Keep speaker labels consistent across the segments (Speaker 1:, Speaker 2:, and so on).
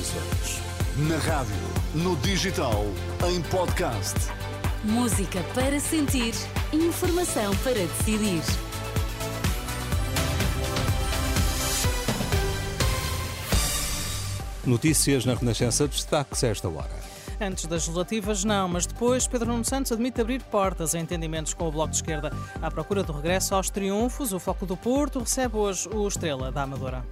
Speaker 1: decisões. Na rádio, no digital, em podcast.
Speaker 2: Música para sentir, informação para decidir.
Speaker 3: Notícias na Renascença, destaque-se esta hora.
Speaker 4: Antes das legislativas, não, mas depois Pedro Nuno Santos admite abrir portas a entendimentos com o Bloco de Esquerda. À procura do regresso aos triunfos, o Foco do Porto recebe hoje o Estrela da Amadora.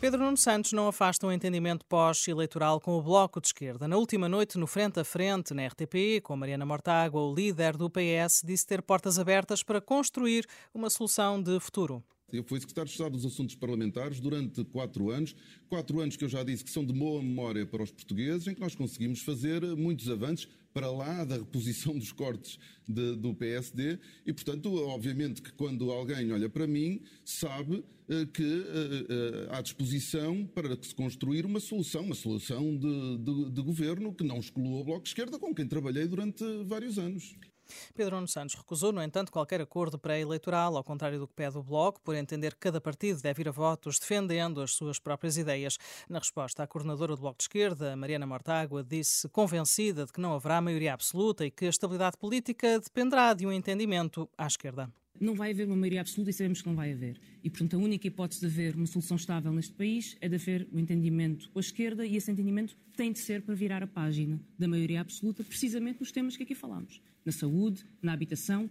Speaker 4: Pedro Nuno Santos não afasta um entendimento pós-eleitoral com o Bloco de Esquerda. Na última noite, no Frente a Frente, na RTP, com Mariana Mortágua, o líder do PS disse ter portas abertas para construir uma solução de futuro.
Speaker 5: Eu fui secretário de Estado dos Assuntos Parlamentares durante quatro anos, quatro anos que eu já disse que são de boa memória para os portugueses, em que nós conseguimos fazer muitos avanços para lá da reposição dos cortes de, do PSD e, portanto, obviamente que quando alguém olha para mim, sabe uh, que uh, há disposição para se construir uma solução, uma solução de, de, de governo que não exclua o Bloco de Esquerda, com quem trabalhei durante vários anos.
Speaker 4: Pedro Nuno Santos recusou, no entanto, qualquer acordo pré-eleitoral, ao contrário do que pede o Bloco, por entender que cada partido deve ir a votos defendendo as suas próprias ideias. Na resposta, a coordenadora do Bloco de Esquerda, Mariana Mortágua, disse convencida de que não haverá maioria absoluta e que a estabilidade política dependerá de um entendimento à esquerda.
Speaker 6: Não vai haver uma maioria absoluta e sabemos que não vai haver. E, portanto, a única hipótese de haver uma solução estável neste país é de haver um entendimento com a esquerda e esse entendimento tem de ser para virar a página da maioria absoluta, precisamente nos temas que aqui falamos na saúde, na habitação,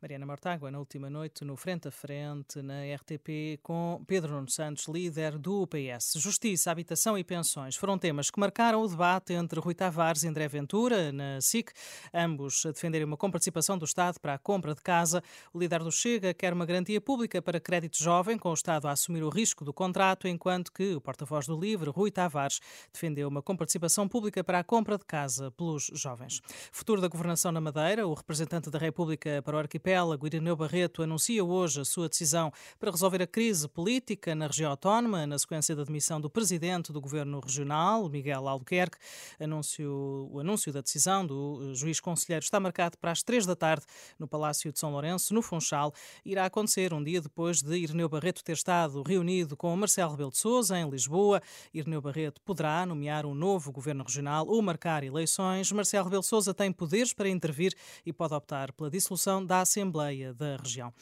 Speaker 4: Mariana Mortágua, na última noite, no Frente a Frente, na RTP, com Pedro Nuno Santos, líder do PS. Justiça, habitação e pensões foram temas que marcaram o debate entre Rui Tavares e André Ventura, na SIC, ambos defenderem uma comparticipação do Estado para a compra de casa. O líder do Chega quer uma garantia pública para crédito jovem, com o Estado a assumir o risco do contrato, enquanto que o porta-voz do LIVRE, Rui Tavares, defendeu uma comparticipação pública para a compra de casa pelos jovens. Futuro da governação na Madeira, o representante da República para o arquipélago, Irineu Barreto, anuncia hoje a sua decisão para resolver a crise política na região autónoma, na sequência da demissão do presidente do governo regional, Miguel Albuquerque. Anúncio, o anúncio da decisão do juiz conselheiro está marcado para as três da tarde no Palácio de São Lourenço, no Funchal. Irá acontecer um dia depois de Irineu Barreto ter estado reunido com Marcelo Rebelo de Sousa em Lisboa. Irineu Barreto poderá nomear um novo governo regional ou marcar eleições. Marcelo Rebelo de Sousa tem poderes para intervir e pode optar pela dissolução da Assembleia da região.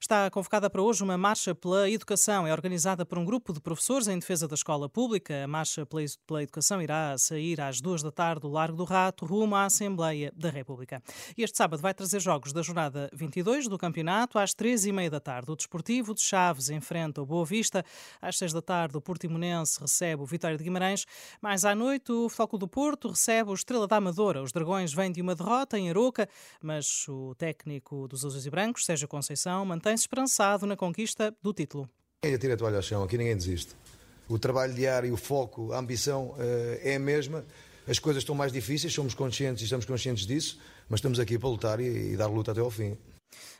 Speaker 4: Está convocada para hoje uma marcha pela educação. É organizada por um grupo de professores em defesa da escola pública. A marcha pela educação irá sair às duas da tarde do Largo do Rato, rumo à Assembleia da República. Este sábado vai trazer jogos da jornada 22 do campeonato às três e meia da tarde. O Desportivo de Chaves enfrenta o Boa Vista. Às seis da tarde, o Portimonense recebe o Vitória de Guimarães. Mais à noite, o Futebol do Porto recebe o Estrela da Amadora. Os Dragões vêm de uma derrota em Aroca, mas o técnico dos Azuis e Brancos, Sérgio Conceição, mantém-se esperançado na conquista do título.
Speaker 7: Ninguém atira a toalha ao chão, aqui ninguém desiste. O trabalho diário, o foco, a ambição é a mesma. As coisas estão mais difíceis, somos conscientes e estamos conscientes disso, mas estamos aqui para lutar e, e dar luta até ao fim.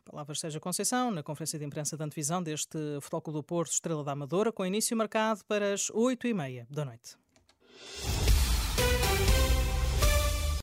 Speaker 4: Palavras Sérgio Conceição, na conferência de imprensa de antevisão deste Futebol do Porto Estrela da Amadora, com início marcado para as 8h30 da noite.